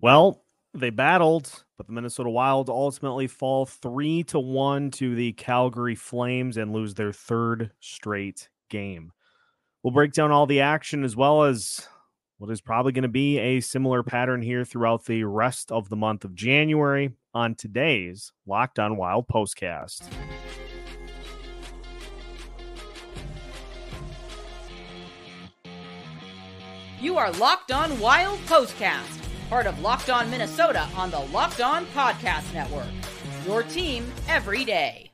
Well, they battled, but the Minnesota Wild ultimately fall three to one to the Calgary Flames and lose their third straight game. We'll break down all the action as well as what is probably going to be a similar pattern here throughout the rest of the month of January on today's Locked On Wild postcast. You are Locked On Wild Postcast, part of Locked On Minnesota on the Locked On Podcast Network. Your team every day.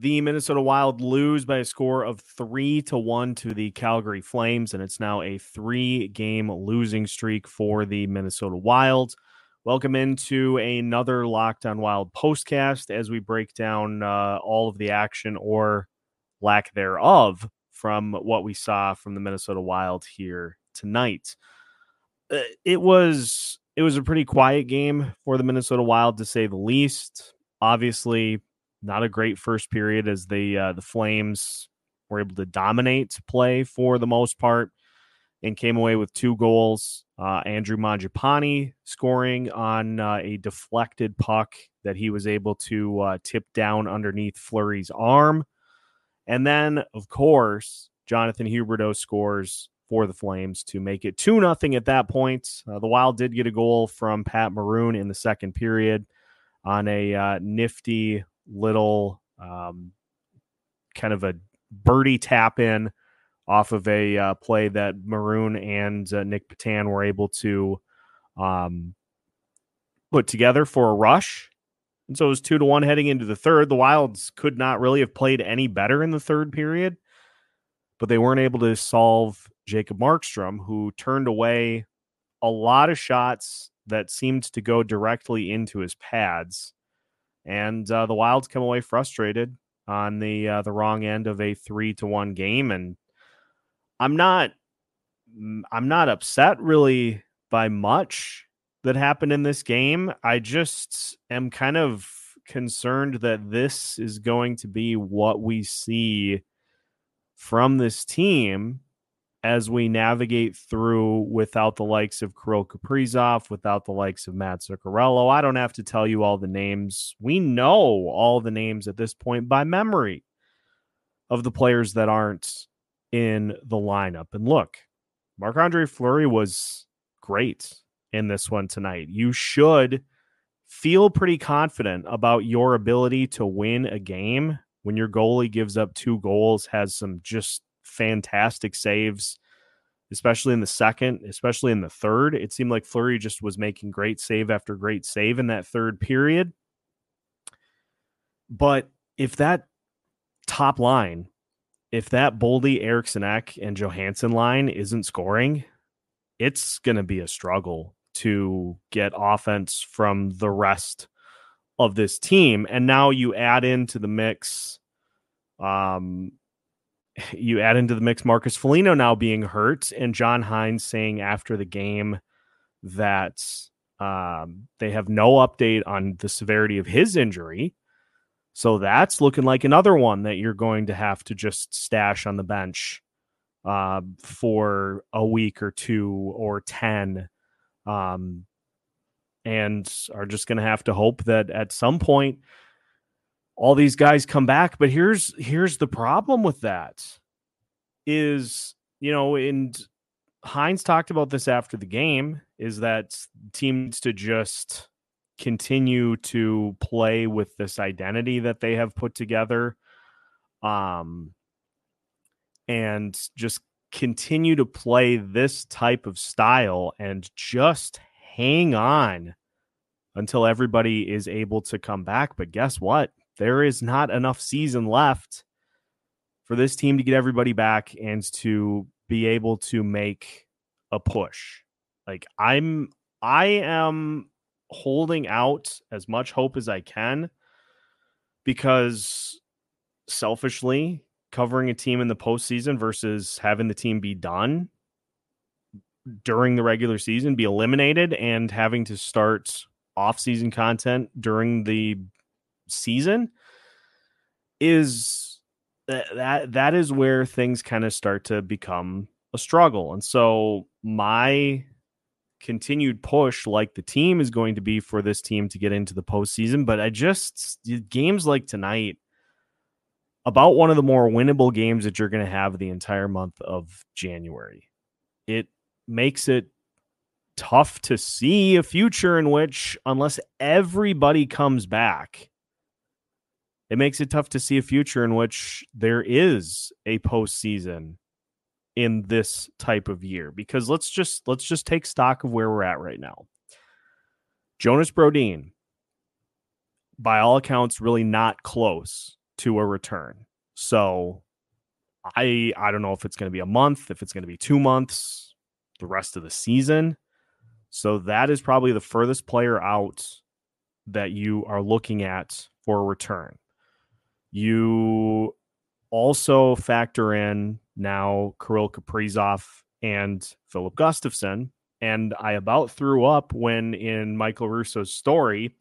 The Minnesota Wild lose by a score of three to one to the Calgary Flames, and it's now a three game losing streak for the Minnesota Wild. Welcome into another Locked On Wild postcast as we break down uh, all of the action or lack thereof from what we saw from the Minnesota Wild here tonight. Uh, it was it was a pretty quiet game for the Minnesota Wild to say the least. Obviously, not a great first period as the uh, the Flames were able to dominate play for the most part and came away with two goals. Uh, Andrew Mangiapane scoring on uh, a deflected puck that he was able to uh, tip down underneath Fleury's arm. And then, of course, Jonathan Huberdeau scores for the Flames to make it 2 nothing at that point. Uh, the Wild did get a goal from Pat Maroon in the second period on a uh, nifty little um, kind of a birdie tap in off of a uh, play that Maroon and uh, Nic Petan were able to um, put together for a rush. And so it was two to one heading into the third. The Wilds could not really have played any better in the third period, but they weren't able to solve Jacob Markstrom, who turned away a lot of shots that seemed to go directly into his pads. And uh, the Wilds come away frustrated on the uh, the wrong end of a three to one game, and I'm not I'm not upset really by much that happened in this game. I just am kind of concerned that this is going to be what we see from this team as we navigate through without the likes of Kirill Kaprizov, without the likes of Matt Zuccarello. I don't have to tell you all the names. We know all the names at this point by memory of the players that aren't in the lineup. And look, Marc Andre Fleury was great in this one tonight. You should feel pretty confident about your ability to win a game when your goalie gives up two goals, has some just fantastic saves, especially in the second, especially in the third. It seemed like Fleury just was making great save after great save in that third period. But if that top line, if that Boldy, Eriksson Ek, and Johansson line isn't scoring, it's going to be a struggle to get offense from the rest of this team. And now you add into the mix, um, you add into the mix Marcus Foligno now being hurt, and John Hynes saying after the game that um, they have no update on the severity of his injury. So that's looking like another one that you're going to have to just stash on the bench uh, for a week or two or 10 um, and are just going to have to hope that at some point all these guys come back. But here's here's the problem with that is you know, and Hynes talked about this after the game is that teams to just continue to play with this identity that they have put together um and just continue to play this type of style and just hang on until everybody is able to come back. But guess what? There is not enough season left for this team to get everybody back and to be able to make a push. Like I'm I am holding out as much hope as I can because selfishly, covering a team in the postseason versus having the team be done during the regular season, be eliminated, and having to start off-season content during the season is that that is where things kind of start to become a struggle. And so my continued push like the team is going to be for this team to get into the postseason. But I just games like tonight, about one of the more winnable games that you're going to have the entire month of January. It makes it tough to see a future in which, unless everybody comes back, it makes it tough to see a future in which there is a postseason in this type of year because let's just let's just take stock of where we're at right now. Jonas Brodin, by all accounts, really not close to a return. So I I don't know if it's going to be a month, if it's going to be two months, the rest of the season. So that is probably the furthest player out that you are looking at for a return. You also factor in now Kirill Kaprizov and Filip Gustavsson. And I about threw up when in Michael Russo's story,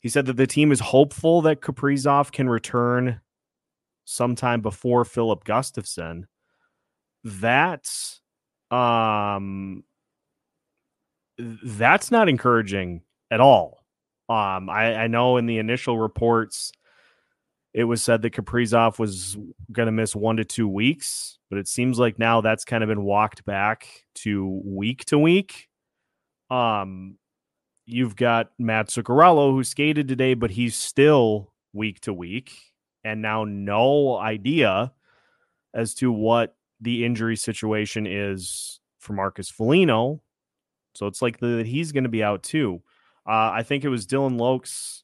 he said that the team is hopeful that Kaprizov can return sometime before Filip Gustavsson. That's um that's not encouraging at all. Um I, I know in the initial reports it was said that Kaprizov was going to miss one to two weeks, but it seems like now that's kind of been walked back to week to week. Um, you've got Matt Zuccarello who skated today, but he's still week to week, and now no idea as to what the injury situation is for Marcus Foligno. So it's like that he's going to be out too. Uh, I think it was Dylan Lokes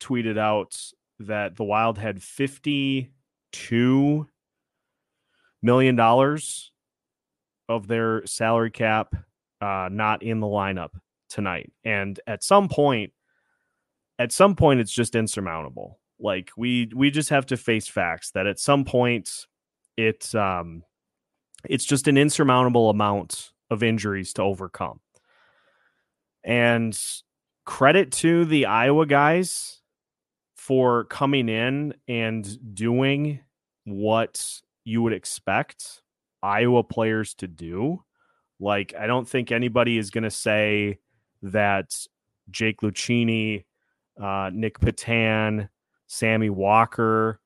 tweeted out that the Wild had fifty-two million dollars of their salary cap uh, not in the lineup tonight, and at some point, at some point, it's just insurmountable. Like we we just have to face facts that at some point, it's um, it's just an insurmountable amount of injuries to overcome. And credit to the Iowa guys for coming in and doing what you would expect Iowa players to do. Like, I don't think anybody is going to say that Jake Lucchini, uh, Nic Petan, Sammy Walker,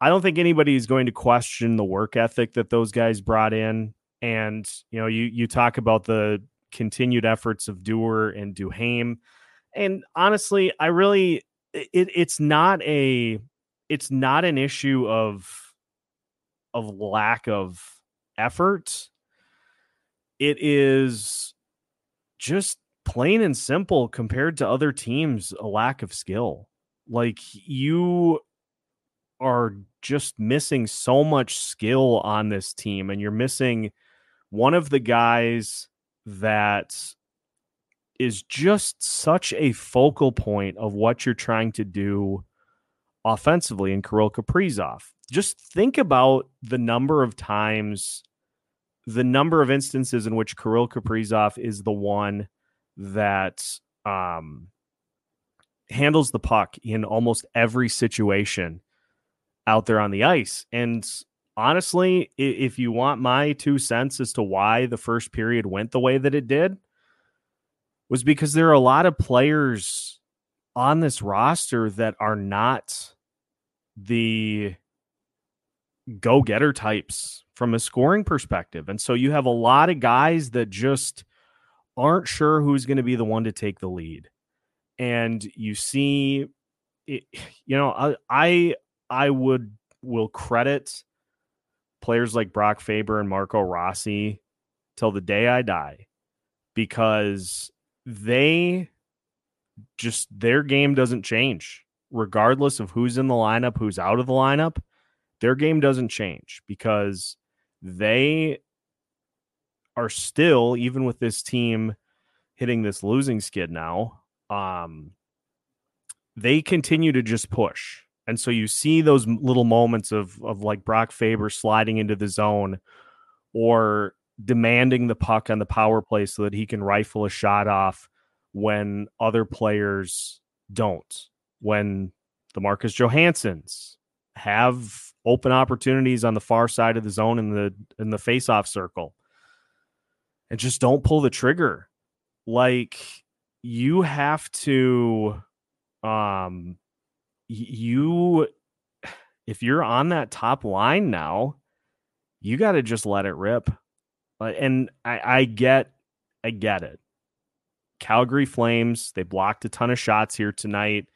I don't think anybody is going to question the work ethic that those guys brought in. And, you know, you, you talk about the continued efforts of Dewar and Duhaime. And honestly, I really it, it's not a it's not an issue of of lack of effort. It is just plain and simple compared to other teams a lack of skill. Like you are just missing so much skill on this team and you're missing one of the guys that is just such a focal point of what you're trying to do offensively in Kirill Kaprizov. Just think about the number of times, the number of instances in which Kirill Kaprizov is the one that um, handles the puck in almost every situation out there on the ice. And honestly, if you want my two cents as to why the first period went the way that it did, was because there are a lot of players on this roster that are not the go getter types from a scoring perspective. And so you have a lot of guys that just aren't sure who's going to be the one to take the lead. And you see, it, you know, I, I, I would will credit players like Brock Faber and Marco Rossi till the day I die because they just their game doesn't change regardless of who's in the lineup, who's out of the lineup. Their game doesn't change because they are still, even with this team hitting this losing skid now, um, they continue to just push. And so you see those little moments of of like Brock Faber sliding into the zone or demanding the puck on the power play so that he can rifle a shot off when other players don't. When the Marcus Johanssons have open opportunities on the far side of the zone in the in the faceoff circle and just don't pull the trigger. like you have to um you if you're on that top line now you got to just let it rip and I, I get i get it calgary flames they blocked a ton of shots here tonight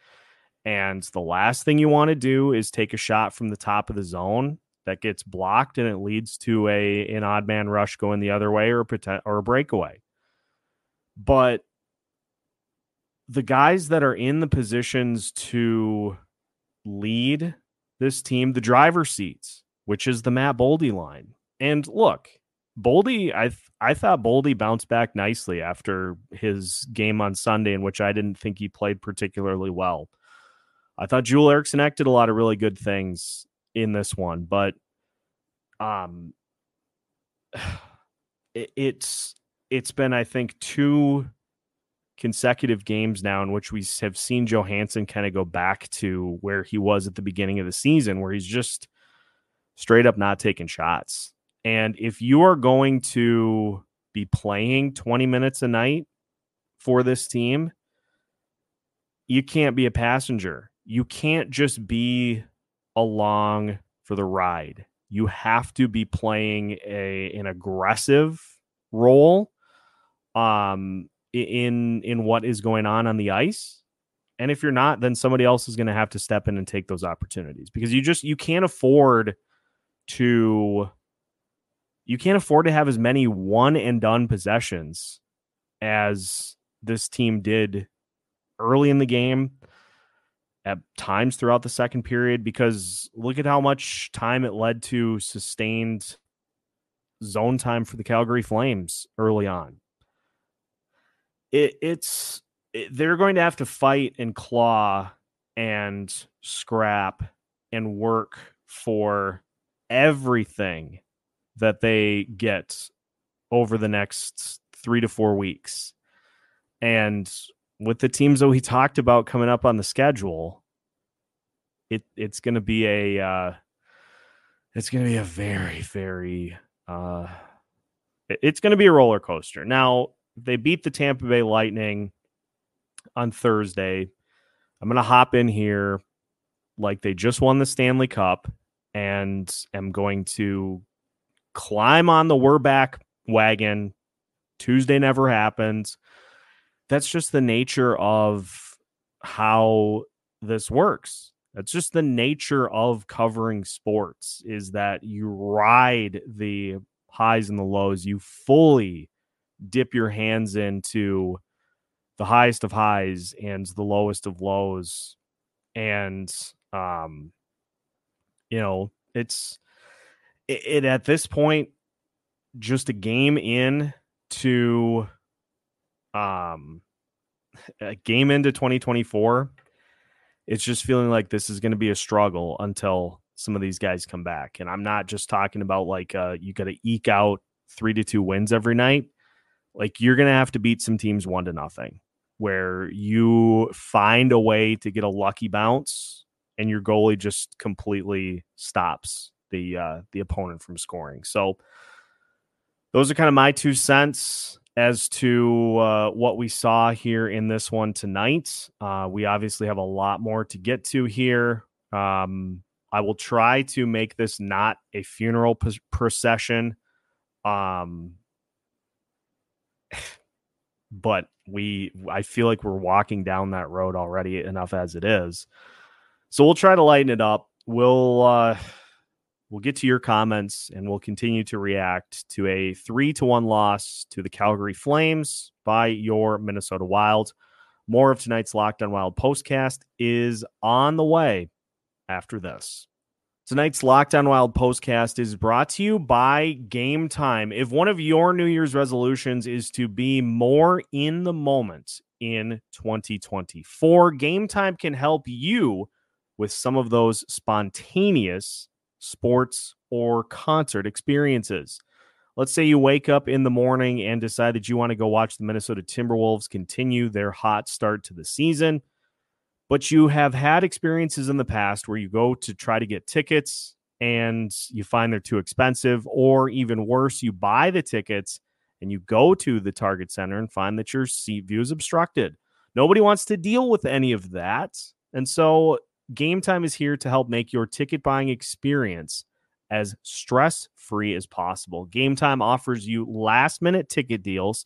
and the last thing you want to do is take a shot from the top of the zone that gets blocked and it leads to a an odd man rush going the other way or a or a breakaway but the guys that are in the positions to lead this team, the driver seats, which is the Matt Boldy line. And look, Boldy, I th- I thought Boldy bounced back nicely after his game on Sunday, in which I didn't think he played particularly well. I thought Joel Eriksson did a lot of really good things in this one, but um, it, it's it's been I think two consecutive games now in which we have seen Johansson kind of go back to where he was at the beginning of the season, where he's just straight up not taking shots. And if you are going to be playing 20 minutes a night for this team, you can't be a passenger. You can't just be along for the ride. You have to be playing a an aggressive role um in in what is going on on the ice and if you're not then somebody else is going to have to step in and take those opportunities because you just you can't afford to you can't afford to have as many one and done possessions as this team did early in the game at times throughout the second period because look at how much time it led to sustained zone time for the Calgary Flames early on. It, it's it, they're going to have to fight and claw and scrap and work for everything that they get over the next three to four weeks. And with the teams that we talked about coming up on the schedule, it it's going to be a uh, it's going to be a very very uh, it's going to be a roller coaster. Now, they beat the Tampa Bay Lightning on Thursday. I'm going to hop in here like they just won the Stanley Cup and am going to climb on the we're back wagon. Tuesday never happens. That's just the nature of how this works. That's just the nature of covering sports is that you ride the highs and the lows. You fully dip your hands into the highest of highs and the lowest of lows and um you know it's it, it, at this point just a game in to um a game into 2024 it's just feeling like this is going to be a struggle until some of these guys come back. And i'm not just talking about like uh you got to eke out 3 to 2 wins every night. Like you're going to have to beat some teams one to nothing where you find a way to get a lucky bounce and your goalie just completely stops the uh, the opponent from scoring. So those are kind of my two cents as to uh, what we saw here in this one tonight. Uh, we obviously have a lot more to get to here. Um, I will try to make this not a funeral procession. Um, but we I feel like we're walking down that road already enough as it is. So we'll try to lighten it up. We'll uh we'll get to your comments and we'll continue to react to a 3 to 1 loss to the Calgary Flames by your Minnesota Wild. More of tonight's Locked on Wild postcast is on the way after this. Tonight's Locked On Wild postcast is brought to you by Game Time. If one of your New Year's resolutions is to be more in the moment in 2024, Game Time can help you with some of those spontaneous sports or concert experiences. Let's say you wake up in the morning and decide that you want to go watch the Minnesota Timberwolves continue their hot start to the season but you have had experiences in the past where you go to try to get tickets and you find they're too expensive, or even worse, you buy the tickets and you go to the target center and find that your seat view is obstructed. Nobody wants to deal with any of that. And so Game Time is here to help make your ticket buying experience as stress free as possible. Game Time offers you last minute ticket deals.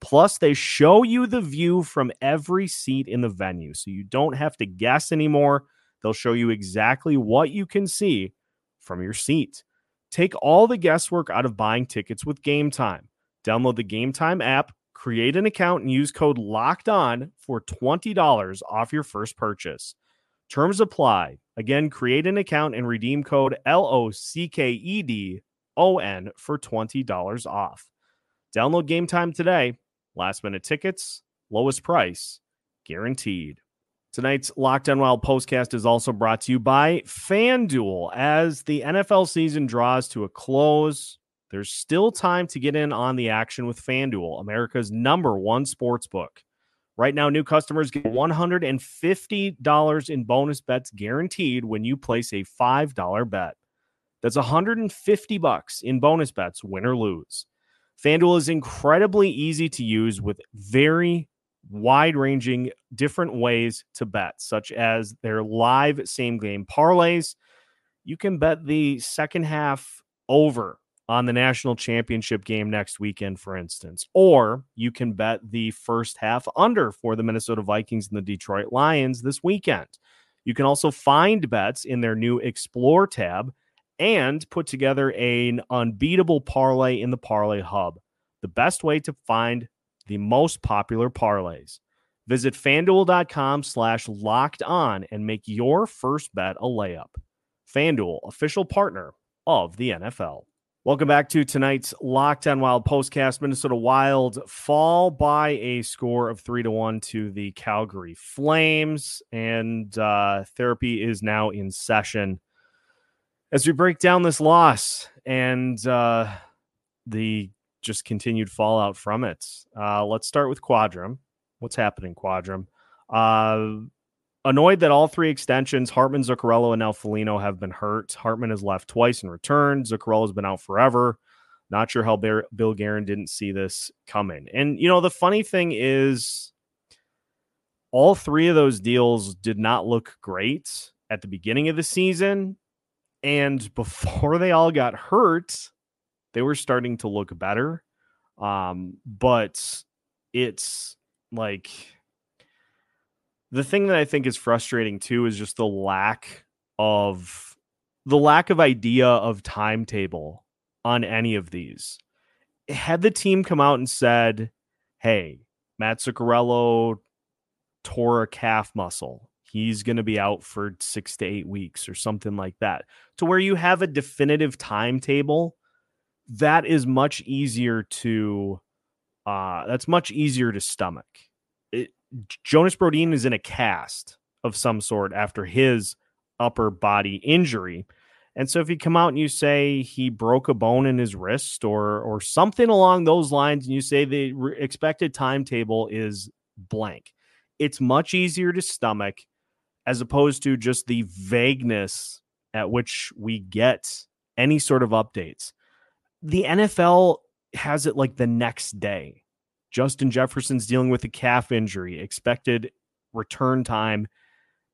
Plus, they show you the view from every seat in the venue. So you don't have to guess anymore. They'll show you exactly what you can see from your seat. Take all the guesswork out of buying tickets with Game Time. Download the Game Time app, create an account, and use code LOCKED ON for $20 off your first purchase. Terms apply. Again, create an account and redeem code L O C K E D O N for $20 off. Download Game Time today. Last minute tickets, lowest price, guaranteed. Tonight's Locked On Wild postcast is also brought to you by FanDuel. As the NFL season draws to a close, there's still time to get in on the action with FanDuel, America's number one sports book. Right now, new customers get $150 in bonus bets guaranteed when you place a $5 bet. That's 150 bucks in bonus bets, win or lose. FanDuel is incredibly easy to use with very wide ranging different ways to bet, such as their live same game parlays. You can bet the second half over on the national championship game next weekend, for instance. Or you can bet the first half under for the Minnesota Vikings and the Detroit Lions this weekend. You can also find bets in their new Explore tab and put together an unbeatable parlay in the Parlay Hub, the best way to find the most popular parlays. Visit fanduel.com slash locked on and make your first bet a layup. FanDuel, official partner of the NFL. Welcome back to tonight's Locked On Wild postcast. Minnesota Wild fall by a score of three to one to the Calgary Flames, and uh, therapy is now in session as we break down this loss and uh, the just continued fallout from it. Uh, let's start with Quadrum. What's happening, Quadrum? Annoyed that all three extensions, Hartman, Zuccarello, and now Foligno, have been hurt. Hartman has left twice and returned. Zuccarello's been out forever. Not sure how Bear, Bill Guerin didn't see this coming. And, you know, the funny thing is, all three of those deals did not look great at the beginning of the season. And before they all got hurt, they were starting to look better. Um, but it's like the thing that I think is frustrating too is just the lack of the lack of idea of timetable on any of these. Had the team come out and said, "Hey, Matt Zuccarello tore a calf muscle. He's going to be out for 6 to 8 weeks or something like that." To where you have a definitive timetable, that is much easier to uh that's much easier to stomach Jonas Brodin is in a cast of some sort after his upper body injury. And so if you come out and you say he broke a bone in his wrist or or something along those lines and you say the re- expected timetable is blank, it's much easier to stomach as opposed to just the vagueness at which we get any sort of updates. The NFL has it like the next day. Justin Jefferson's dealing with a calf injury. Expected return time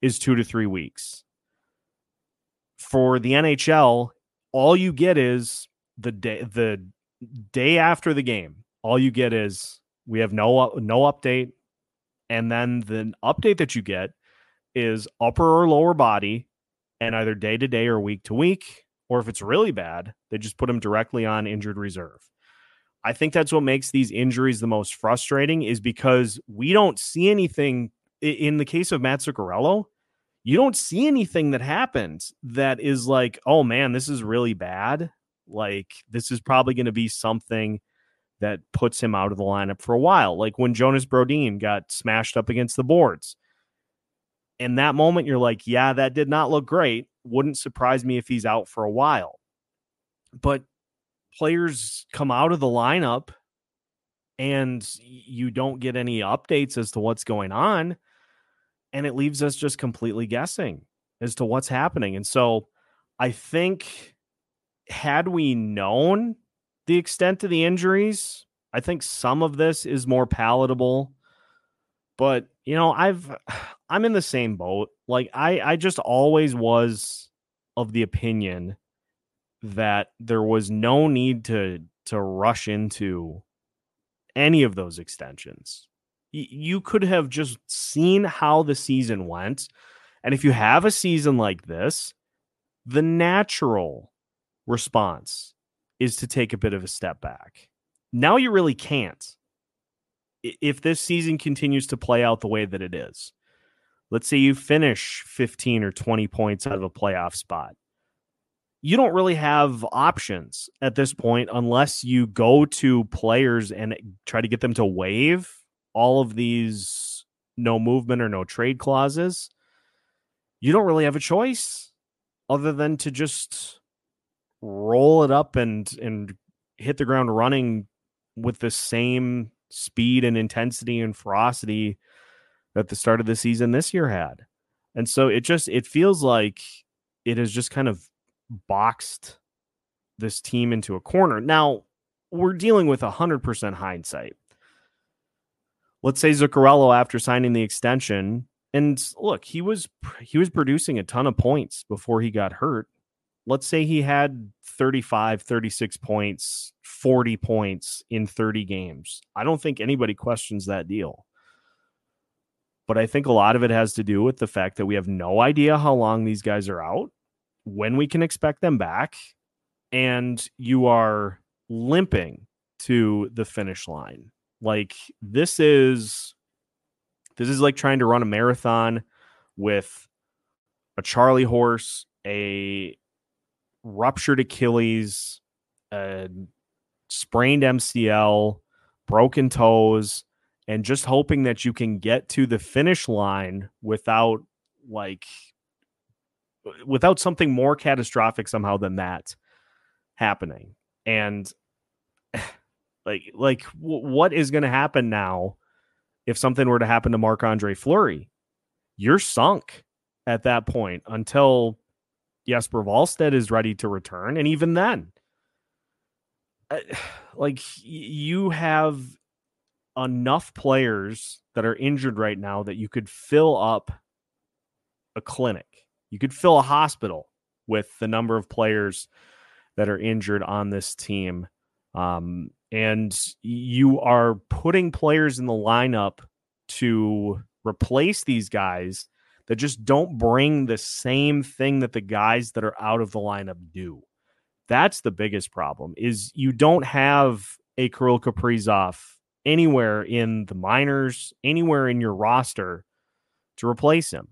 is two to three weeks. For the NHL, all you get is the day the day after the game. All you get is we have no no update, and then the update that you get is upper or lower body, and either day to day or week to week. Or if it's really bad, they just put him directly on injured reserve. I think that's what makes these injuries the most frustrating is because we don't see anything in the case of Matt Zuccarello. You don't see anything that happens that is like, oh man, this is really bad. Like this is probably going to be something that puts him out of the lineup for a while. Like when Jonas Brodin got smashed up against the boards. In that moment, you're like, yeah, that did not look great. Wouldn't surprise me if he's out for a while. But players come out of the lineup and you don't get any updates as to what's going on and it leaves us just completely guessing as to what's happening and so i think had we known the extent of the injuries I think some of this is more palatable, but you know, I've I'm in the same boat. Like I I just always was of the opinion that there was no need to to rush into any of those extensions. You could have just seen how the season went. And if you have a season like this, the natural response is to take a bit of a step back. Now you really can't. If this season continues to play out the way that it is, let's say you finish 15 or 20 points out of a playoff spot you don't really have options at this point unless you go to players and try to get them to waive all of these no movement or no trade clauses. You don't really have a choice other than to just roll it up and and hit the ground running with the same speed and intensity and ferocity that the start of the season this year had. And so it just it feels like it has just kind of boxed this team into a corner. Now, we're dealing with 100% hindsight. Let's say Zuccarello after signing the extension and look, he was he was producing a ton of points before he got hurt. Let's say he had 35, 36 points, 40 points in 30 games. I don't think anybody questions that deal. But I think a lot of it has to do with the fact that we have no idea how long these guys are out when we can expect them back, and you are limping to the finish line. Like this is this is like trying to run a marathon with a Charlie horse, a ruptured Achilles, a sprained MCL, broken toes, and just hoping that you can get to the finish line without like without something more catastrophic somehow than that happening. And like like w- what is going to happen now if something were to happen to Marc-Andre Fleury? You're sunk at that point until Jesper Wallstedt is ready to return and even then like you have enough players that are injured right now that you could fill up a clinic you could fill a hospital with the number of players that are injured on this team. Um, and you are putting players in the lineup to replace these guys that just don't bring the same thing that the guys that are out of the lineup do. That's the biggest problem is you don't have a Kirill Kaprizov anywhere in the minors, anywhere in your roster to replace him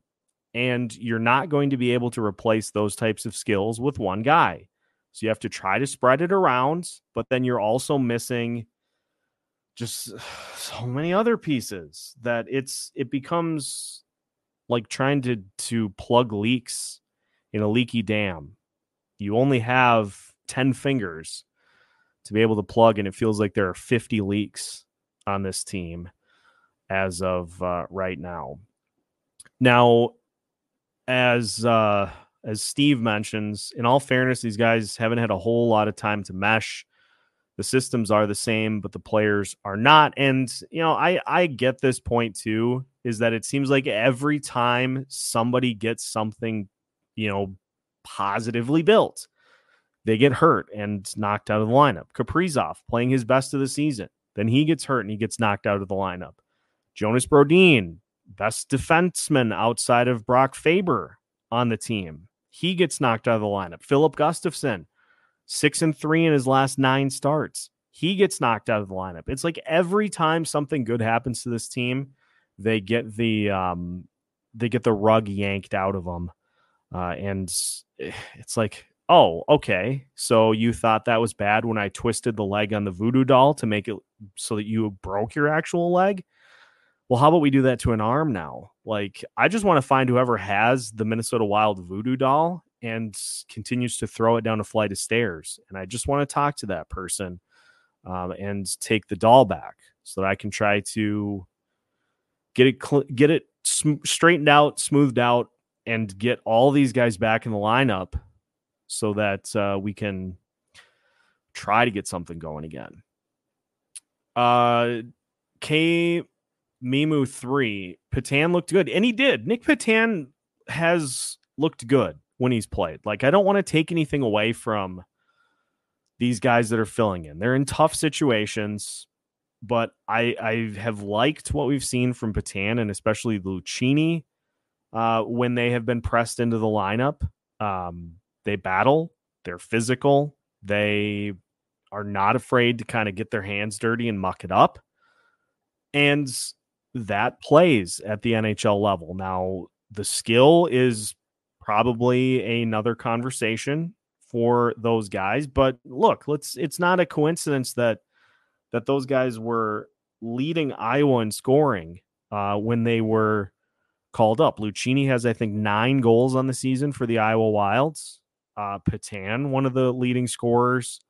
and you're not going to be able to replace those types of skills with one guy. So you have to try to spread it around, but then you're also missing just so many other pieces that it's it becomes like trying to to plug leaks in a leaky dam. You only have 10 fingers to be able to plug and it feels like there are 50 leaks on this team as of uh, right now. Now, as uh as Steve mentions, in all fairness, these guys haven't had a whole lot of time to mesh. The systems are the same, but the players are not. And you know, I I get this point too. Is that it seems like every time somebody gets something, you know, positively built, they get hurt and knocked out of the lineup. Kaprizov playing his best of the season, then he gets hurt and he gets knocked out of the lineup. Jonas Brodin best defenseman outside of Brock Faber on the team. He gets knocked out of the lineup. Filip Gustavsson, six and three in his last nine starts. He gets knocked out of the lineup. It's like every time something good happens to this team, they get the um, they get the rug yanked out of them, uh, and it's like, oh, okay. So you thought that was bad when I twisted the leg on the voodoo doll to make it so that you broke your actual leg? Well, how about we do that to an arm now? Like, I just want to find whoever has the Minnesota Wild voodoo doll and continues to throw it down a flight of stairs. And I just want to talk to that person um, and take the doll back so that I can try to get it, cl- get it sm- straightened out, smoothed out, and get all these guys back in the lineup so that uh, we can try to get something going again. Uh, K Mimu three, Petan looked good, and he did. Nic Petan has looked good when he's played. Like I don't want to take anything away from these guys that are filling in. They're in tough situations, but I I have liked what we've seen from Petan and especially Lucchini uh, when they have been pressed into the lineup. Um, they battle, they're physical, they are not afraid to kind of get their hands dirty and muck it up. And that plays at the NHL level. Now, the skill is probably another conversation for those guys, but look, let's it's not a coincidence that that those guys were leading Iowa in scoring uh, when they were called up. Lucchini has, I think, nine goals on the season for the Iowa Wilds. Uh, Petan, one of the leading scorers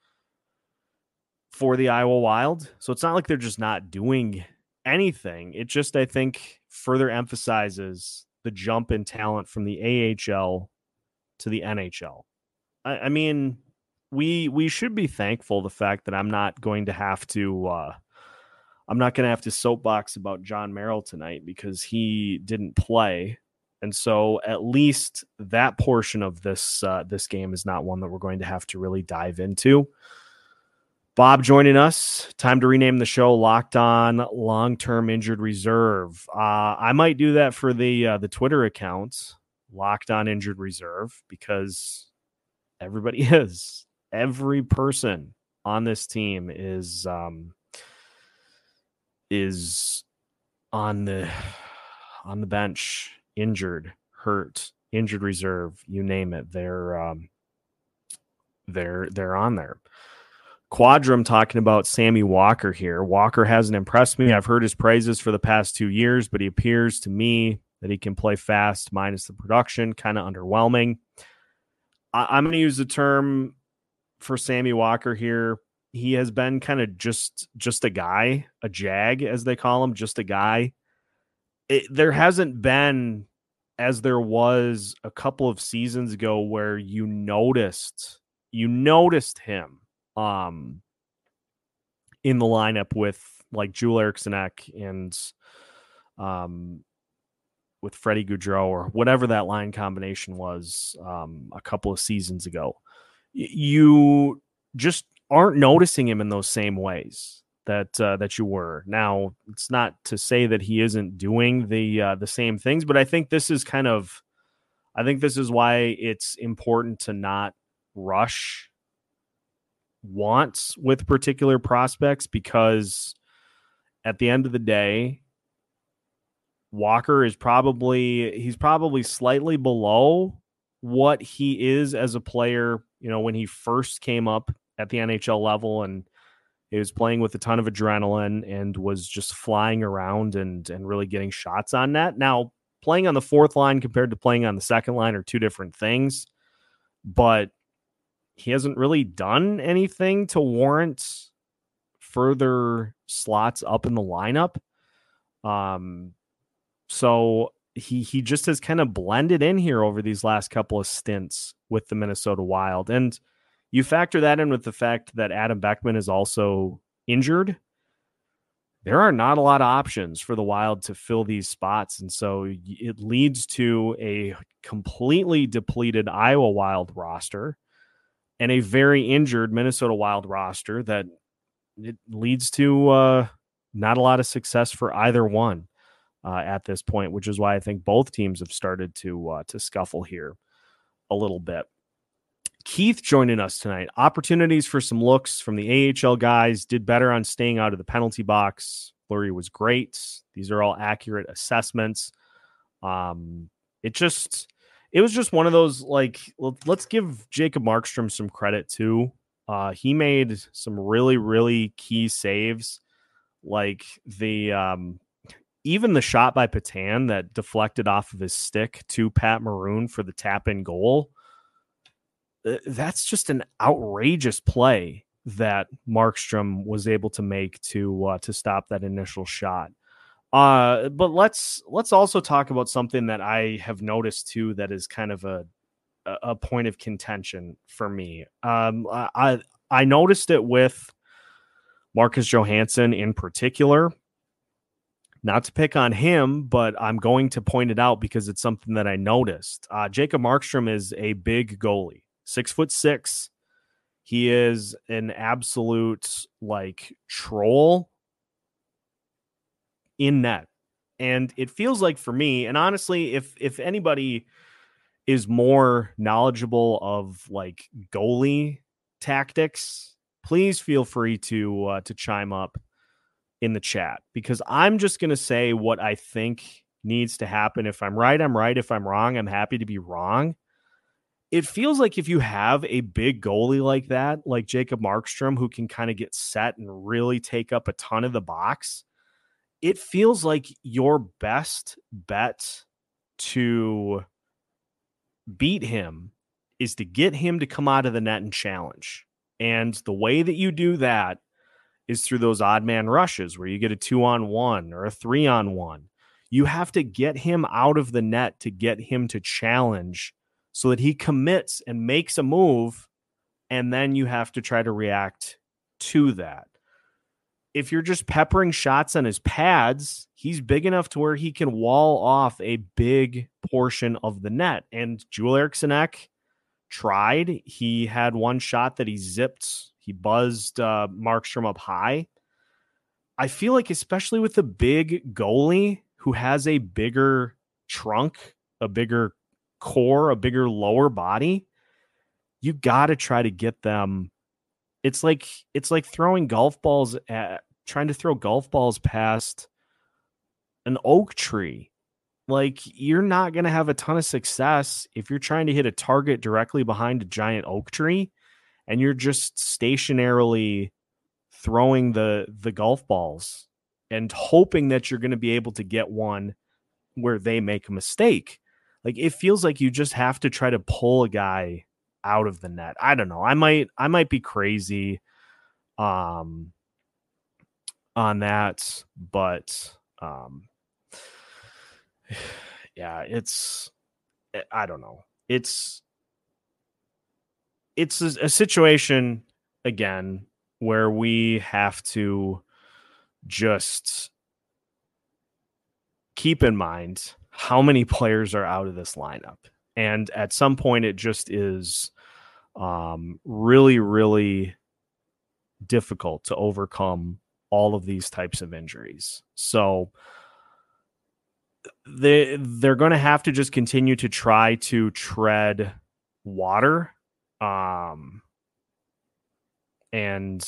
for the Iowa Wild. So it's not like they're just not doing anything. It just, I think, further emphasizes the jump in talent from the AHL to the NHL. I, I mean, we we should be thankful the fact that I'm not going to have to uh, I'm not going to have to soapbox about Jon Merrill tonight because he didn't play, and so at least that portion of this uh, this game is not one that we're going to have to really dive into. Bob joining us. Time to rename the show "Locked On Long Term Injured Reserve." Uh, I might do that for the uh, the Twitter account, Locked On Injured Reserve, because everybody is every person on this team is um, is on the on the bench, injured, hurt, injured reserve, you name it. They're um, they're they're on there. Quadrum talking about Sammy Walker here. Walker hasn't impressed me. I've heard his praises for the past two years, but he appears to me that he can play fast minus the production, kind of underwhelming. I- am going to use the term for Sammy Walker here. He has been kind of just just a guy, a jag as they call him, just a guy. It, there hasn't been as there was a couple of seasons ago where you noticed you noticed him um, in the lineup with like Joel Eriksson Ek and um, with Freddie Gaudreau or whatever that line combination was um, a couple of seasons ago. You just aren't noticing him in those same ways that uh, that you were. Now, it's not to say that he isn't doing the uh, the same things, but I think this is kind of I think this is why it's important to not rush wants with particular prospects because at the end of the day, Walker is probably he's probably slightly below what he is as a player, you know, when he first came up at the NHL level and he was playing with a ton of adrenaline and was just flying around and and really getting shots on net. Now, playing on the fourth line compared to playing on the second line are two different things. But he hasn't really done anything to warrant further slots up in the lineup. Um, so he he just has kind of blended in here over these last couple of stints with the Minnesota Wild, and you factor that in with the fact that Adam Beckman is also injured. There are not a lot of options for the Wild to fill these spots, and so it leads to a completely depleted Iowa Wild roster and a very injured Minnesota Wild roster that it leads to uh, not a lot of success for either one uh, at this point, which is why I think both teams have started to uh, to scuffle here a little bit. Keith joining us tonight. Opportunities for some looks from the AHL guys. Did better on staying out of the penalty box. Fleury was great. These are all accurate assessments. Um, it just it was just one of those like let's give Jacob Markstrom some credit too. Uh, he made some really really key saves, like the um, even the shot by Petan that deflected off of his stick to Pat Maroon for the tap in goal. Uh, that's just an outrageous play that Markstrom was able to make to uh, to stop that initial shot. Uh, but let's let's also talk about something that I have noticed too that is kind of a a point of contention for me. Um, I I noticed it with Marcus Johansson in particular. Not to pick on him, but I'm going to point it out because it's something that I noticed. Uh, Jacob Markstrom is a big goalie, six foot six. He is an absolute like troll in net. And it feels like for me, and honestly, if if anybody is more knowledgeable of like goalie tactics, please feel free to uh, to chime up in the chat because I'm just going to say what I think needs to happen. If I'm right, I'm right. If I'm wrong, I'm happy to be wrong. It feels like if you have a big goalie like that, like Jacob Markstrom, who can kind of get set and really take up a ton of the box, it feels like your best bet to beat him is to get him to come out of the net and challenge. And the way that you do that is through those odd man rushes where you get a two on one or a three on one. You have to get him out of the net to get him to challenge so that he commits and makes a move. And then you have to try to react to that. If you're just peppering shots on his pads, he's big enough to where he can wall off a big portion of the net. And Joel Eriksson Ek tried. He had one shot that he zipped he buzzed uh, Markstrom up high. I feel like, especially with the big goalie who has a bigger trunk, a bigger core, a bigger lower body, you got to try to get them. It's like it's like throwing golf balls at trying to throw golf balls past an oak tree. Like you're not going to have a ton of success if you're trying to hit a target directly behind a giant oak tree and you're just stationarily throwing the the golf balls and hoping that you're going to be able to get one where they make a mistake. Like it feels like you just have to try to pull a guy out of the net. I don't know. I might I might be crazy um on that, but um yeah, it's eh, I don't know. It's it's a, a situation again where we have to just keep in mind how many players are out of this lineup. And at some point, it just is um, really, really difficult to overcome all of these types of injuries. So they they're going to have to just continue to try to tread water um, and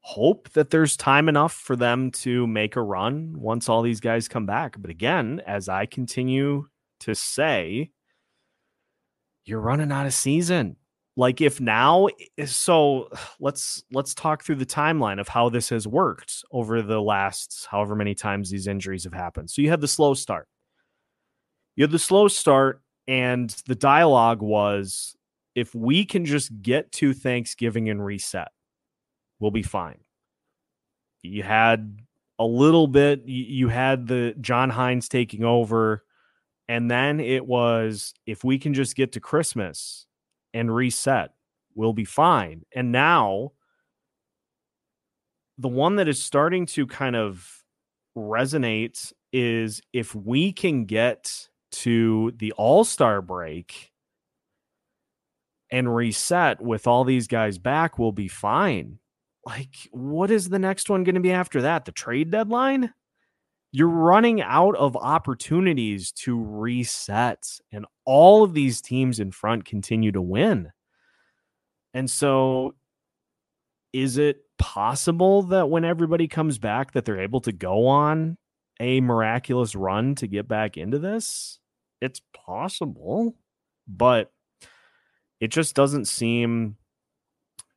hope that there's time enough for them to make a run once all these guys come back. But again, as I continue to say, you're running out of season. Like if now eh, so let's let's talk through the timeline of how this has worked over the last however many times these injuries have happened. So you had the slow start. You had the slow start and the dialogue was if we can just get to Thanksgiving and reset, we'll be fine. You had a little bit, you had the John Hynes taking over, and then it was if we can just get to Christmas and reset, we'll be fine. And now, the one that is starting to kind of resonate is if we can get to the All Star break and reset with all these guys back, we'll be fine. Like, what is the next one going to be after that? The trade deadline? You're running out of opportunities to reset, and all of these teams in front continue to win. And so, is it possible that when everybody comes back, that they're able to go on a miraculous run to get back into this? It's possible, but it just doesn't seem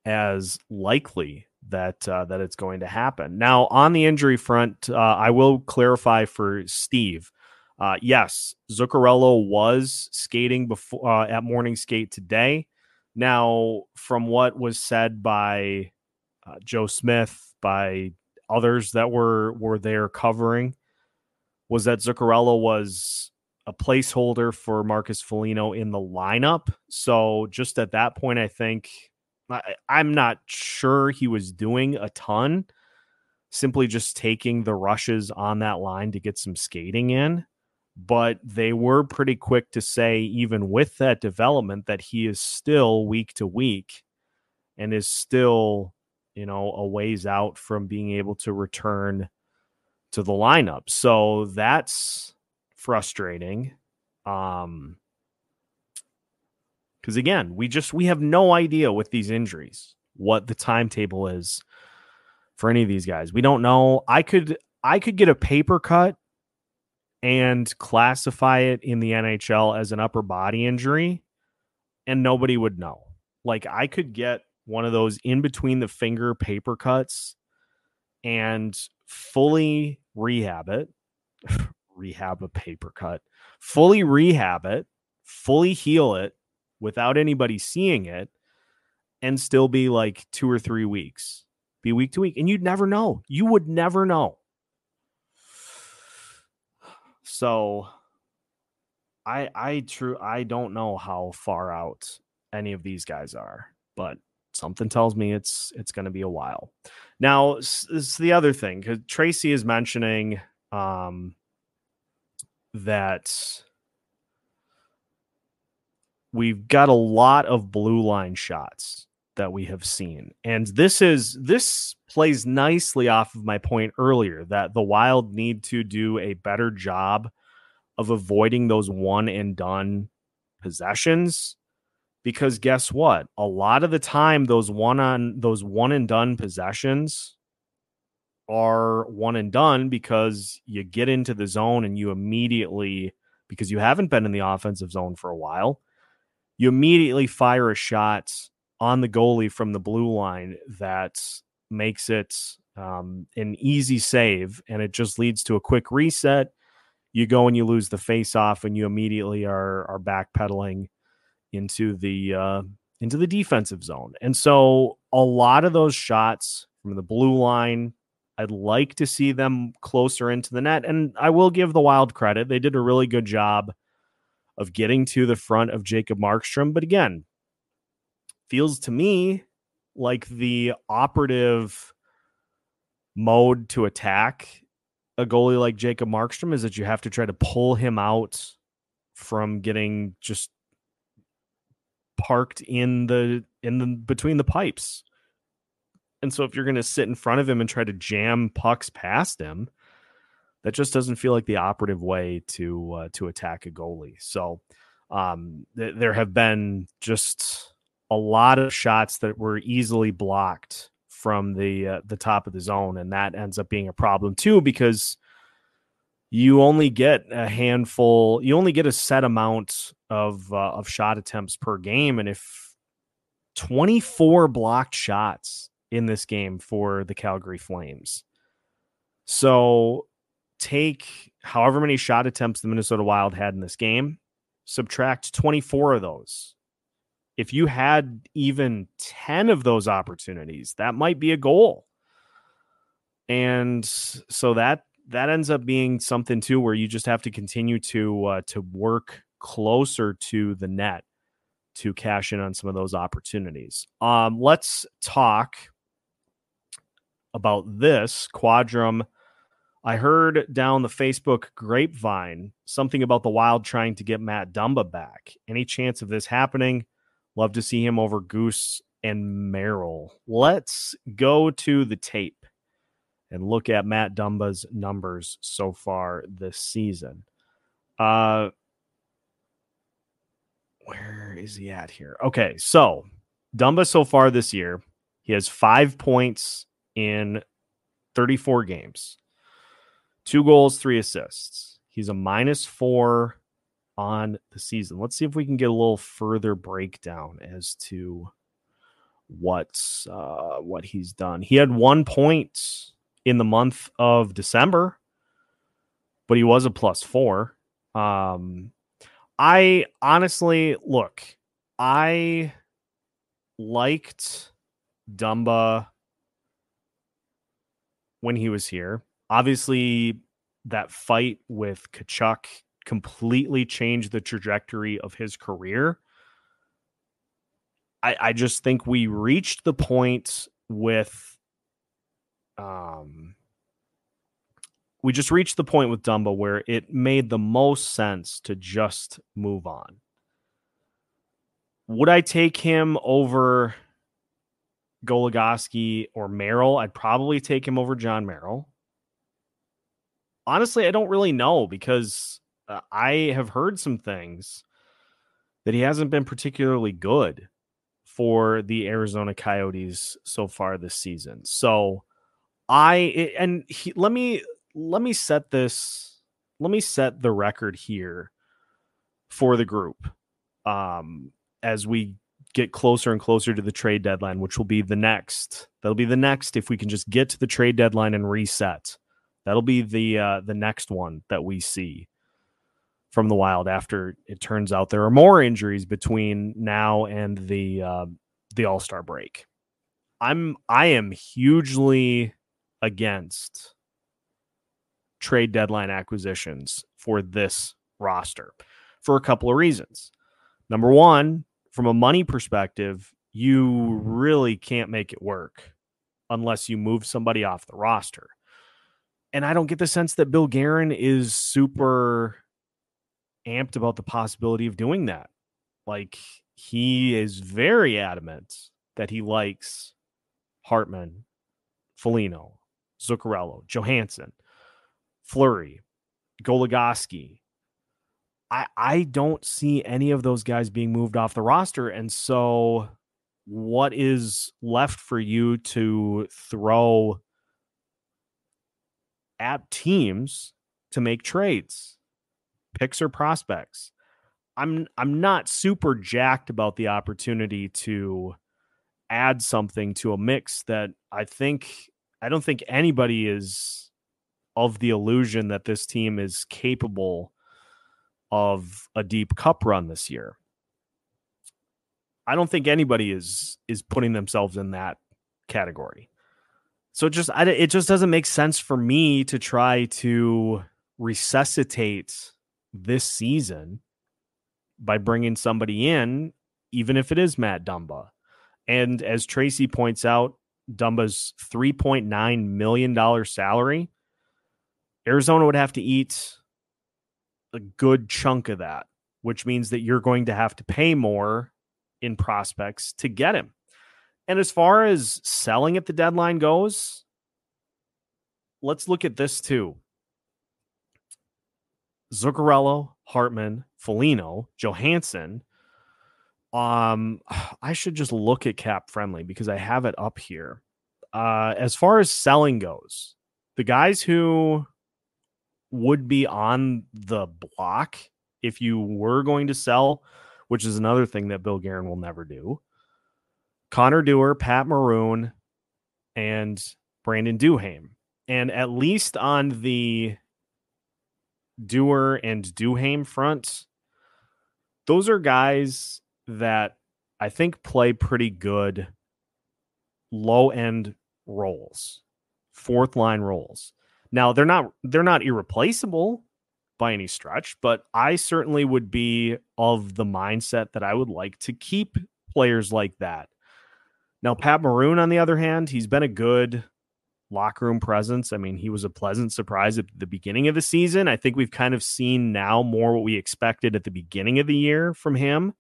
as likely that uh, that it's going to happen. Now, on the injury front, uh, I will clarify for Steve. Uh, yes, Zuccarello was skating before uh, at morning skate today. Now, from what was said by uh, Joe Smith, by others that were were there covering, was that Zuccarello was a placeholder for Marcus Foligno in the lineup. So just at that point, I think I'm not sure he was doing a ton, simply just taking the rushes on that line to get some skating in. But they were pretty quick to say, even with that development, that he is still week to week and is still, you know, a ways out from being able to return to the lineup. So that's frustrating. Um, because again, we just we have no idea with these injuries what the timetable is for any of these guys. We don't know. I could I could get a paper cut and classify it in the NHL as an upper body injury and nobody would know. Like I could get one of those in between the finger paper cuts and fully rehab it, rehab a paper cut, fully rehab it, fully heal it without anybody seeing it and still be like two or three weeks, be week to week. And you'd never know. You would never know. So I I true I don't know how far out any of these guys are, but something tells me it's it's going to be a while. Now, it's the other thing cuz Tracy is mentioning um that we've got a lot of blue line shots that we have seen. And this is this plays nicely off of my point earlier that the Wild need to do a better job of avoiding those one and done possessions because guess what? A lot of the time those one on those one and done possessions are one and done because you get into the zone and you immediately because you haven't been in the offensive zone for a while you immediately fire a shot on the goalie from the blue line that makes it um, an easy save and it just leads to a quick reset. You go and you lose the face off and you immediately are are backpedaling into the uh, into the defensive zone. And so a lot of those shots from the blue line I'd like to see them closer into the net and I will give the wild credit. They did a really good job of getting to the front of Jacob Markstrom. But again, feels to me like the operative mode to attack a goalie like Jacob Markstrom is that you have to try to pull him out from getting just parked in the in the between the pipes. And so if you're going to sit in front of him and try to jam pucks past him, that just doesn't feel like the operative way to uh, to attack a goalie. So um, th- there have been just a lot of shots that were easily blocked from the uh, the top of the zone, and that ends up being a problem too because you only get a handful, you only get a set amount of uh, of shot attempts per game, and if 24 blocked shots in this game for the Calgary Flames. So take however many shot attempts the Minnesota Wild had in this game, subtract 24 of those. If you had even 10 of those opportunities, that might be a goal. And so that that ends up being something too where you just have to continue to uh, to work closer to the net to cash in on some of those opportunities. Um, let's talk about this Quadrum I heard down the Facebook grapevine something about the Wild trying to get Matt Dumba back. Any chance of this happening? Love to see him over Goose and Merrill. Let's go to the tape and look at Matt Dumba's numbers so far this season. Uh, where is he at here? Okay, so Dumba so far this year, he has five points in 34 games two goals, three assists. He's a minus four on the season. Let's see if we can get a little further breakdown as to what's uh, what he's done. He had one point in the month of December, but he was a plus four. Um, I honestly look, I liked Dumba when he was here. Obviously, that fight with Tkachuk completely changed the trajectory of his career. I, I just think we reached the point with um we just reached the point with Dumba where it made the most sense to just move on. Would I take him over Goligoski or Merrill? I'd probably take him over Jon Merrill. Honestly, I don't really know because uh, I have heard some things that he hasn't been particularly good for the Arizona Coyotes so far this season. So I and he, let me let me set this let me set the record here for the group um as we get closer and closer to the trade deadline which will be the next that'll be the next if we can just get to the trade deadline and reset that'll be the uh the next one that we see from the wild after it turns out there are more injuries between now and the uh the all-star break i'm i am hugely against trade deadline acquisitions for this roster for a couple of reasons. Number one, from a money perspective, you really can't make it work unless you move somebody off the roster. And I don't get the sense that Bill Guerin is super amped about the possibility of doing that. Like he is very adamant that he likes Hartman, Foligno, Zuccarello, Johansson. Fleury, Goligoski. I I don't see any of those guys being moved off the roster, and so what is left for you to throw at teams to make trades, picks or prospects? I'm I'm not super jacked about the opportunity to add something to a mix that I think I don't think anybody is of the illusion that this team is capable of a deep cup run this year. I don't think anybody is is putting themselves in that category. So it just I, it just doesn't make sense for me to try to resuscitate this season by bringing somebody in, even if it is Matt Dumba. And as Tracy points out, Dumba's $3.9 million salary Arizona would have to eat a good chunk of that, which means that you're going to have to pay more in prospects to get him. And as far as selling at the deadline goes, let's look at this too. Zuccarello, Hartman, Foligno, Johansson. Um, I should just look at cap friendly because I have it up here. Uh, as far as selling goes, the guys who would be on the block if you were going to sell, which is another thing that Bill Guerin will never do. Connor Dewar, Pat Maroon, and Brandon Duhaime. And at least on the Dewar and Duhaime front, those are guys that I think play pretty good low end roles, fourth line roles. Now they're not they're not irreplaceable by any stretch, but I certainly would be of the mindset that I would like to keep players like that. Now Pat Maroon on the other hand, he's been a good locker room presence. I mean, he was a pleasant surprise at the beginning of the season. I think we've kind of seen now more what we expected at the beginning of the year from him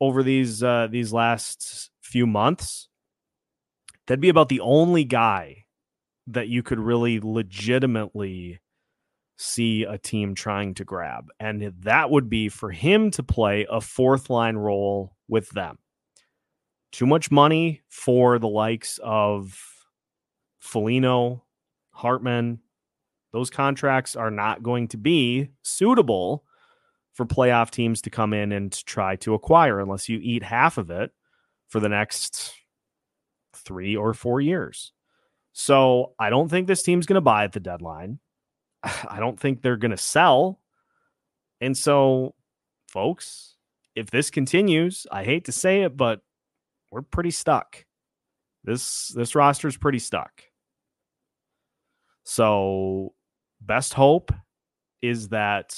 over these uh these last few months. That'd be about the only guy that you could really legitimately see a team trying to grab. And that would be for him to play a fourth line role with them. Too much money for the likes of Foligno, Hartman. Those contracts are not going to be suitable for playoff teams to come in and try to acquire unless you eat half of it for the next three or four years. So I don't think this team's going to buy at the deadline. I don't think they're going to sell. And so, folks, if this continues, I hate to say it, but we're pretty stuck. This this roster is pretty stuck. So, best hope is that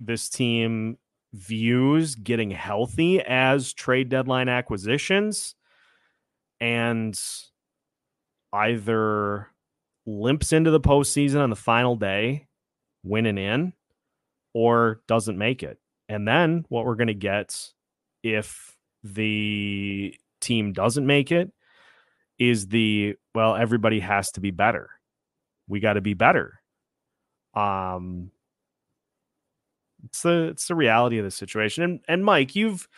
this team views getting healthy as trade deadline acquisitions and either limps into the postseason on the final day, winning in, or doesn't make it. And then what we're going to get if the team doesn't make it is the well everybody has to be better. We got to be better. Um it's the it's the reality of the situation. And and Mike, you've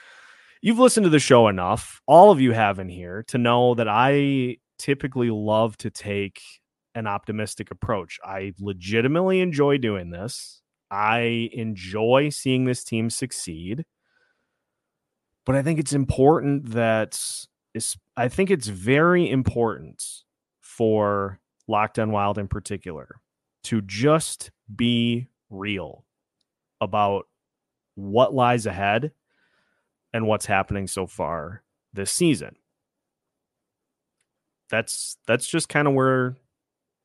you've listened to the show enough, all of you have in here to know that I typically love to take an optimistic approach. I legitimately enjoy doing this. I enjoy seeing this team succeed. But I think it's important that I think it's very important for Locked On Wild in particular to just be real about what lies ahead and what's happening so far this season. That's that's just kind of where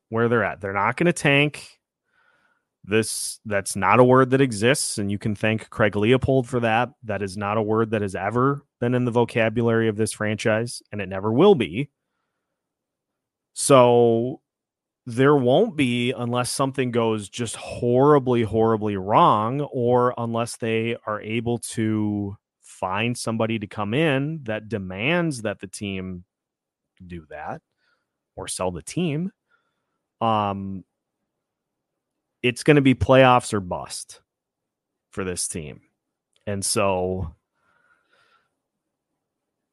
where they're at. They're not going to tank. This that's not a word that exists, and you can thank Craig Leopold for that. That is not a word that has ever been in the vocabulary of this franchise, and it never will be. So there won't be unless something goes just horribly, horribly wrong, or unless they are able to find somebody to come in that demands that the team do that or sell the team. Um, it's going to be playoffs or bust for this team. And so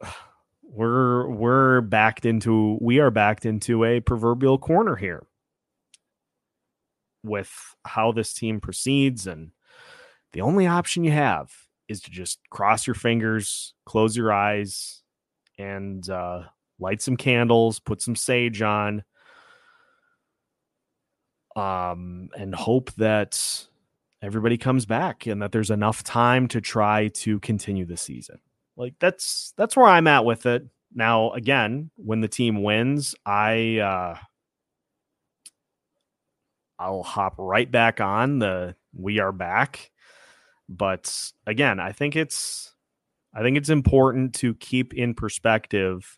we're we're backed into we are backed into a proverbial corner here with how this team proceeds and the only option you have is to just cross your fingers, close your eyes and uh, light some candles, put some sage on um, and hope that everybody comes back and that there's enough time to try to continue the season. Like that's that's where I'm at with it. Now, again, when the team wins, I uh I'll hop right back on the we are back. But again, I think it's I think it's important to keep in perspective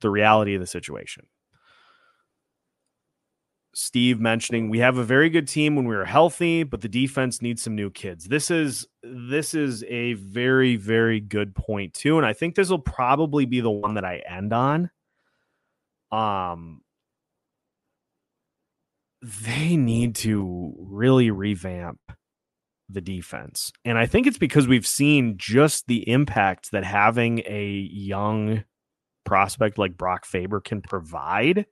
the reality of the situation. Steve mentioning we have a very good team when we are healthy, but the defense needs some new kids. This is this is a very very good point too, and I think this will probably be the one that I end on. Um, they need to really revamp the defense, and I think it's because we've seen just the impact that having a young prospect like Brock Faber can provide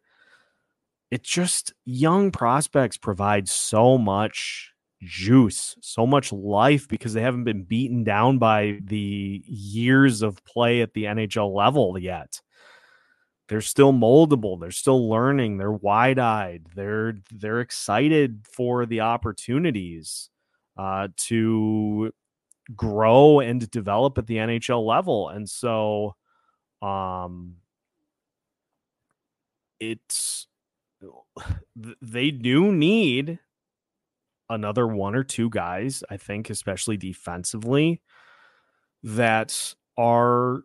it's just young prospects provide so much juice, so much life because they haven't been beaten down by the years of play at the NHL level yet. They're still moldable, they're still learning, they're wide-eyed, they're they're excited for the opportunities uh, to grow and develop at the NHL level. And so um it's they do need another one or two guys, I think, especially defensively, that are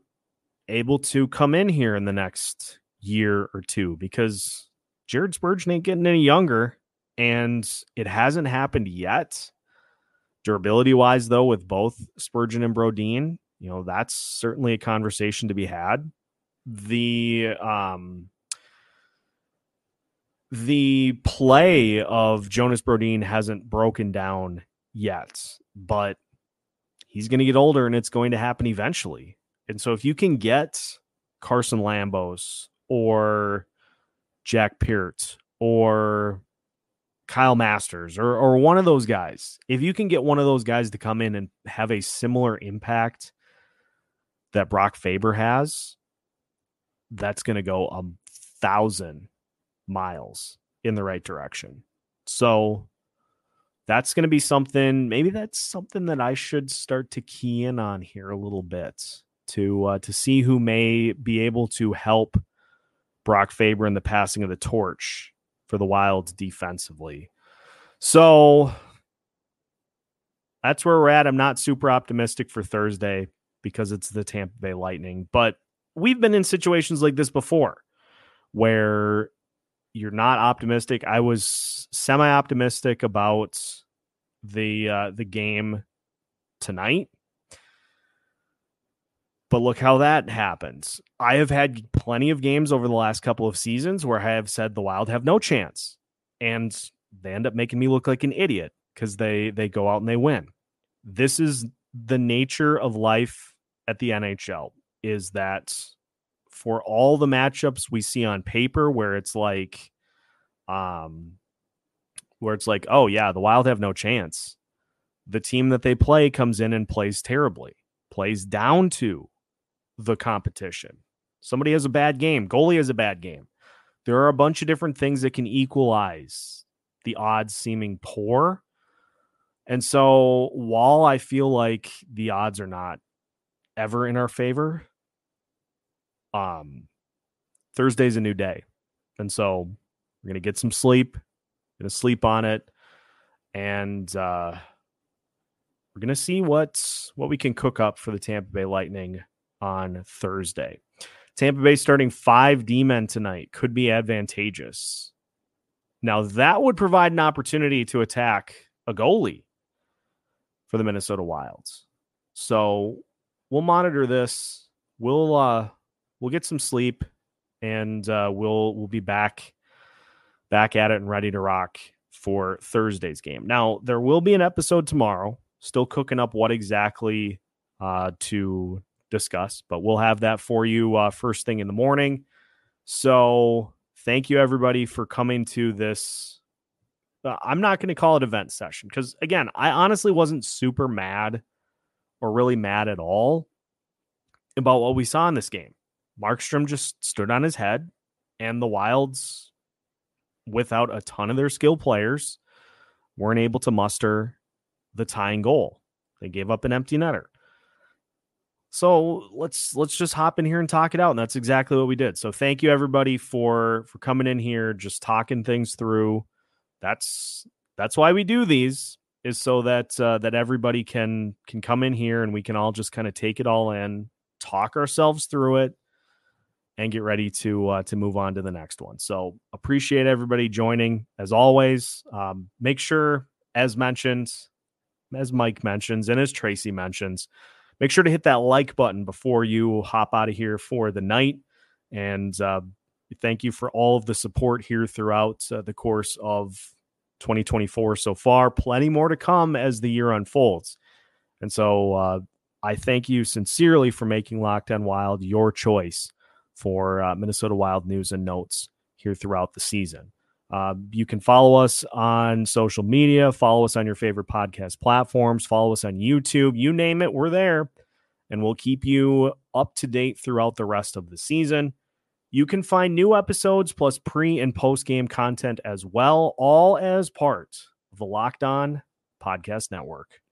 able to come in here in the next year or two because Jared Spurgeon ain't getting any younger and it hasn't happened yet. Durability wise, though, with both Spurgeon and Brodin, you know, that's certainly a conversation to be had. The um the play of Jonas Brodin hasn't broken down yet, but he's going to get older and it's going to happen eventually. And so if you can get Carson Lambos or Jack Peart or Kyle Masters or or one of those guys, if you can get one of those guys to come in and have a similar impact that Brock Faber has, that's going to go a thousand miles in the right direction. So that's going to be something. Maybe that's something that I should start to key in on here a little bit to uh, to see who may be able to help Brock Faber in the passing of the torch for the Wilds defensively. So that's where we're at. I'm not super optimistic for Thursday because it's the Tampa Bay Lightning, but we've been in situations like this before where you're not optimistic. I was semi optimistic about the uh, the game tonight. But look how that happens. I have had plenty of games over the last couple of seasons where I have said the Wild have no chance. And they end up making me look like an idiot because they they go out and they win. This is the nature of life at the NHL is that for all the matchups we see on paper where it's like um where it's like, oh yeah, the Wild have no chance. The team that they play comes in and plays terribly, plays down to the competition. Somebody has a bad game, goalie has a bad game. There are a bunch of different things that can equalize the odds seeming poor. And so while I feel like the odds are not ever in our favor, um Thursday's a new day. And so we're going to get some sleep, going to sleep on it and uh we're going to see what what we can cook up for the Tampa Bay Lightning on Thursday. Tampa Bay starting 5 D-men tonight could be advantageous. Now that would provide an opportunity to attack a goalie for the Minnesota Wilds. So we'll monitor this. We'll uh we'll get some sleep and uh we'll we'll be back back at it and ready to rock for Thursday's game. Now, there will be an episode tomorrow, still cooking up what exactly uh to discuss, but we'll have that for you uh first thing in the morning. So, thank you everybody for coming to this uh, I'm not going to call it event session because again, I honestly wasn't super mad or really mad at all about what we saw in this game. Markstrom just stood on his head, and the Wilds, without a ton of their skill players, weren't able to muster the tying goal. They gave up an empty netter. So let's let's just hop in here and talk it out, and that's exactly what we did. So thank you everybody for for coming in here, just talking things through that's that's why we do these is so that uh, that everybody can can come in here and we can all just kind of take it all in, talk ourselves through it, and get ready to uh, to move on to the next one. So appreciate everybody joining as always. Um, make sure, as mentioned, as Mike mentions and as Tracy mentions, make sure to hit that like button before you hop out of here for the night. And uh, thank you for all of the support here throughout uh, the course of 2024 so far. Plenty more to come as the year unfolds. And so uh, I thank you sincerely for making Locked On Wild your choice for uh, Minnesota Wild news and notes here throughout the season. Uh, you can follow us on social media, follow us on your favorite podcast platforms, follow us on YouTube, you name it, we're there. And we'll keep you up to date throughout the rest of the season. You can find new episodes plus pre and post game content as well, all as part of the Locked On Podcast Network.